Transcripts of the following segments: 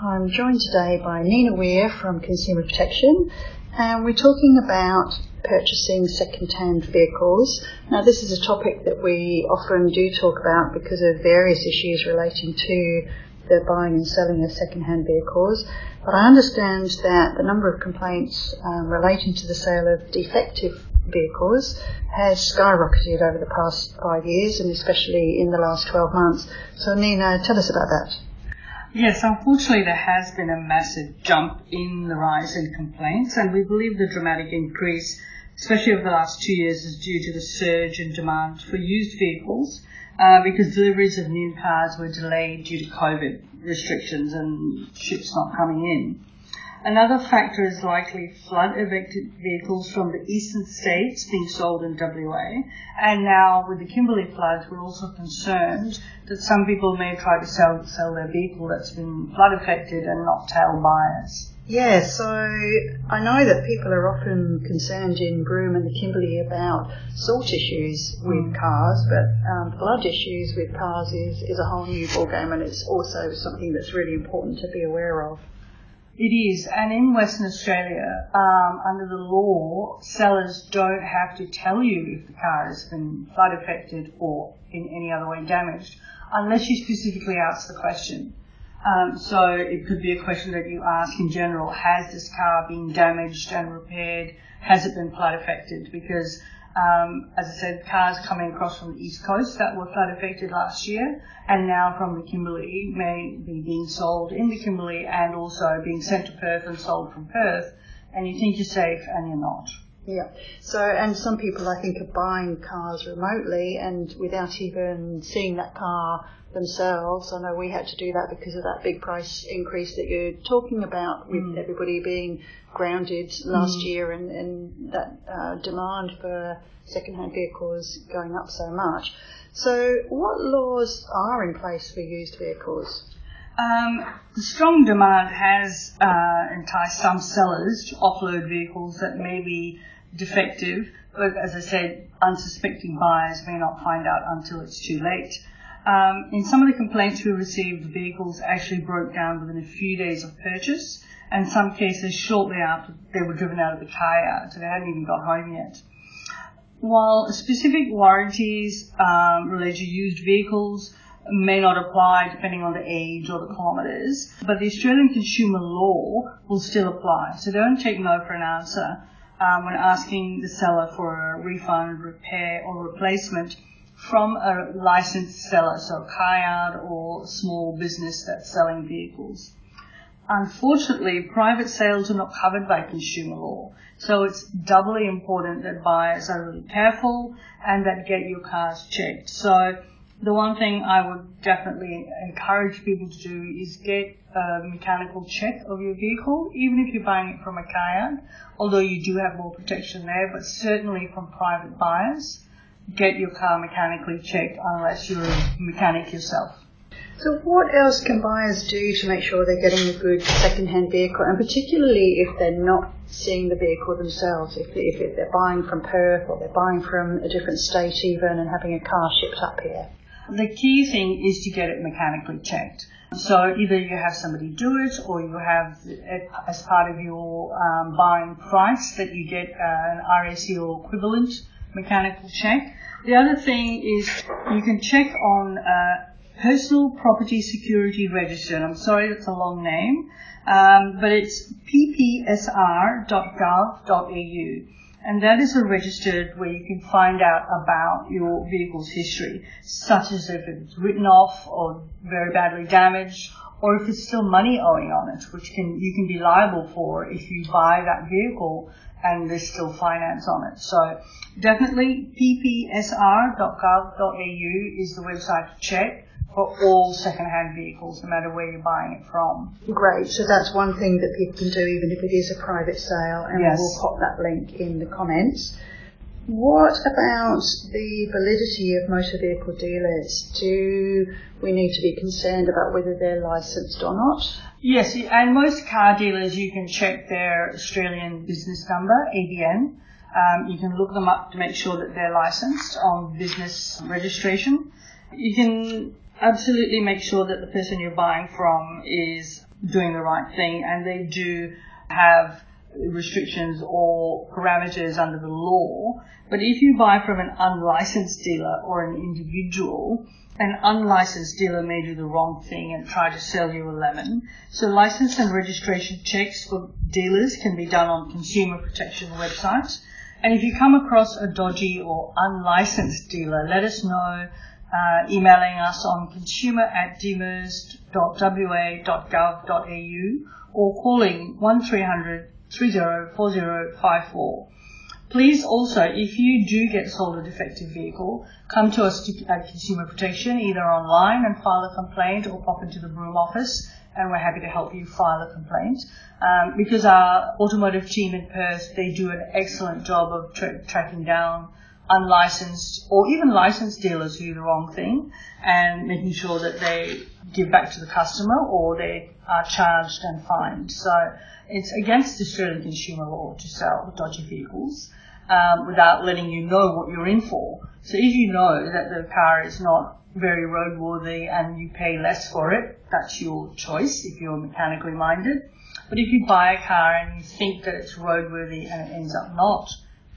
I'm joined today by Nina Weir from Consumer Protection, and we're talking about purchasing second-hand vehicles. Now, this is a topic that we often do talk about because of various issues relating to the buying and selling of second-hand vehicles. But I understand that the number of complaints um, relating to the sale of defective vehicles has skyrocketed over the past five years and especially in the last 12 months. So, Nina, tell us about that. Yes, unfortunately, there has been a massive jump in the rise in complaints, and we believe the dramatic increase, especially over the last two years, is due to the surge in demand for used vehicles uh, because deliveries of new cars were delayed due to COVID restrictions and ships not coming in. Another factor is likely flood-affected vehicles from the eastern states being sold in WA. And now with the Kimberley floods, we're also concerned that some people may try to sell, sell their vehicle that's been flood affected and not tell buyers. Yeah, so I know that people are often concerned in Broome and the Kimberley about salt issues with mm. cars, but um, flood issues with cars is, is a whole new ballgame and it's also something that's really important to be aware of. It is, and in Western Australia, um, under the law, sellers don't have to tell you if the car has been flood affected or in any other way damaged, unless you specifically ask the question. Um, so it could be a question that you ask in general: Has this car been damaged and repaired? Has it been flood affected? Because um, as I said, cars coming across from the east coast that were flood affected last year, and now from the Kimberley may be being sold in the Kimberley and also being sent to Perth and sold from Perth, and you think you're safe and you're not. Yeah. So, and some people I think are buying cars remotely and without even seeing that car themselves. I know we had to do that because of that big price increase that you're talking about with mm. everybody being grounded last mm. year and, and that uh, demand for second-hand vehicles going up so much. So, what laws are in place for used vehicles? Um, the strong demand has uh, enticed some sellers to offload vehicles that may be defective, but as I said, unsuspecting buyers may not find out until it's too late. Um, in some of the complaints we received, vehicles actually broke down within a few days of purchase, and some cases shortly after they were driven out of the car yard, so they hadn't even got home yet. While specific warranties um, related to used vehicles may not apply depending on the age or the kilometres, but the Australian consumer law will still apply. So don't take no for an answer um, when asking the seller for a refund, repair, or replacement from a licensed seller, so a car yard or small business that's selling vehicles. Unfortunately, private sales are not covered by consumer law, so it's doubly important that buyers are really careful and that get your cars checked. So the one thing I would definitely encourage people to do is get a mechanical check of your vehicle, even if you're buying it from a car although you do have more protection there, but certainly from private buyers, get your car mechanically checked unless you're a mechanic yourself. So what else can buyers do to make sure they're getting a good second-hand vehicle, and particularly if they're not seeing the vehicle themselves, if, if they're buying from Perth or they're buying from a different state even and having a car shipped up here? The key thing is to get it mechanically checked. So either you have somebody do it or you have it as part of your um, buying price that you get uh, an RAC or equivalent mechanical check. The other thing is you can check on uh, Personal Property Security Register. I'm sorry, that's a long name, um, but it's ppsr.gov.au and that is a registered where you can find out about your vehicle's history, such as if it's written off or very badly damaged, or if it's still money owing on it, which can you can be liable for if you buy that vehicle and there's still finance on it. So definitely ppsr.gov.au is the website to check for all second-hand vehicles, no matter where you're buying it from. Great. So that's one thing that people can do, even if it is a private sale, and yes. we'll pop that link in the comments. What about the validity of motor vehicle dealers? Do we need to be concerned about whether they're licensed or not? Yes, and most car dealers you can check their Australian business number, ABN. Um, you can look them up to make sure that they're licensed on business registration. You can absolutely make sure that the person you're buying from is doing the right thing and they do have restrictions or parameters under the law. But if you buy from an unlicensed dealer or an individual, an unlicensed dealer may do the wrong thing and try to sell you a lemon. So license and registration checks for dealers can be done on consumer protection websites. And if you come across a dodgy or unlicensed dealer, let us know uh, emailing us on consumer at dmirs.wa.gov.au or calling 1300 304054. Please also, if you do get sold a defective vehicle, come to us at Consumer Protection either online and file a complaint or pop into the Broome office and we're happy to help you file a complaint. Um, because our automotive team in Perth, they do an excellent job of tra- tracking down unlicensed or even licensed dealers do the wrong thing and making sure that they give back to the customer or they are charged and fined. So it's against the Australian consumer law to sell dodgy vehicles um, without letting you know what you're in for. So if you know that the car is not very roadworthy and you pay less for it, that's your choice if you're mechanically minded. But if you buy a car and you think that it's roadworthy and it ends up not,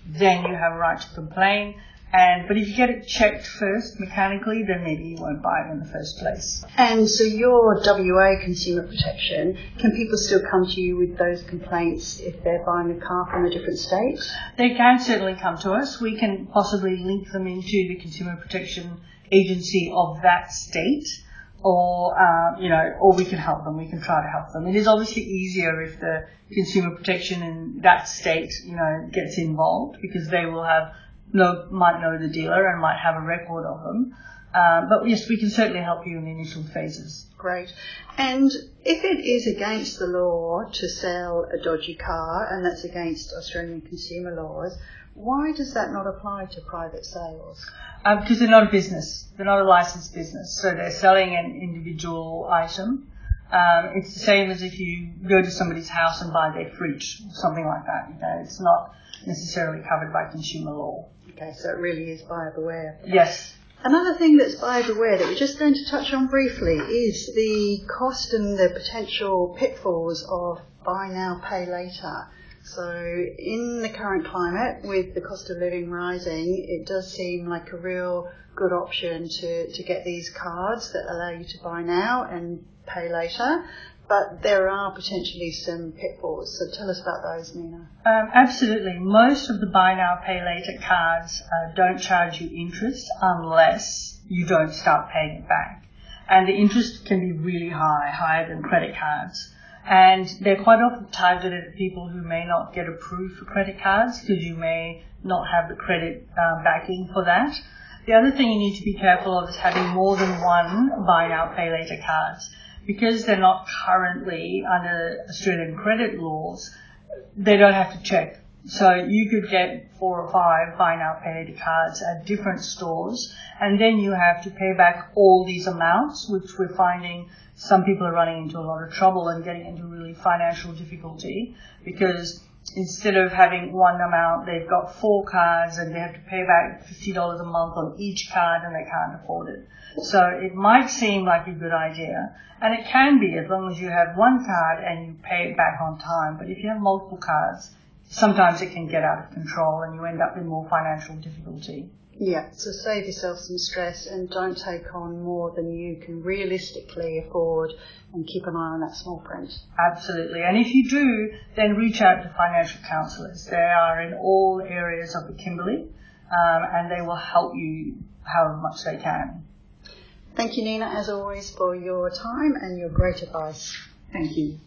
then you have a right to complain. And but if you get it checked first mechanically, then maybe you won't buy it in the first place. And so your WA consumer protection, can people still come to you with those complaints if they're buying a car from a different state? They can certainly come to us. We can possibly link them into the consumer protection agency of that state or uh, you know, or we can help them. We can try to help them. It is obviously easier if the consumer protection in that state, you know, gets involved because they will have know might know the dealer and might have a record of them. Um, but yes, we can certainly help you in the initial phases. Great. And if it is against the law to sell a dodgy car, and that's against Australian consumer laws, why does that not apply to private sales? Um, because they're not a business. They're not a licensed business. So they're selling an individual item. Um, it's the same as if you go to somebody's house and buy their fridge, something like that. You know, it's not necessarily covered by consumer law. Okay, so it really is buyer beware. Yes. Another thing that's buyer beware that we're just going to touch on briefly is the cost and the potential pitfalls of buy now, pay later. So in the current climate, with the cost of living rising, it does seem like a real good option to, to get these cards that allow you to buy now and pay later. But there are potentially some pitfalls. So tell us about those, Nina. Um, absolutely. Most of the buy now, pay later cards uh, don't charge you interest unless you don't start paying it back. And the interest can be really high, higher than credit cards and they're quite often targeted at people who may not get approved for credit cards because you may not have the credit uh, backing for that. The other thing you need to be careful of is having more than one buy now pay later cards because they're not currently under Australian credit laws. They don't have to check. So you could get four or five buy now pay later cards at different stores, and then you have to pay back all these amounts, which we're finding some people are running into a lot of trouble and getting into really financial difficulty because instead of having one amount, they've got four cards and they have to pay back $50 a month on each card and they can't afford it. So it might seem like a good idea and it can be as long as you have one card and you pay it back on time. But if you have multiple cards, sometimes it can get out of control and you end up in more financial difficulty. Yeah, so save yourself some stress and don't take on more than you can realistically afford and keep an eye on that small print. Absolutely. And if you do, then reach out to financial counsellors. They are in all areas of the Kimberley um, and they will help you however much they can. Thank you, Nina, as always, for your time and your great advice. Thank you.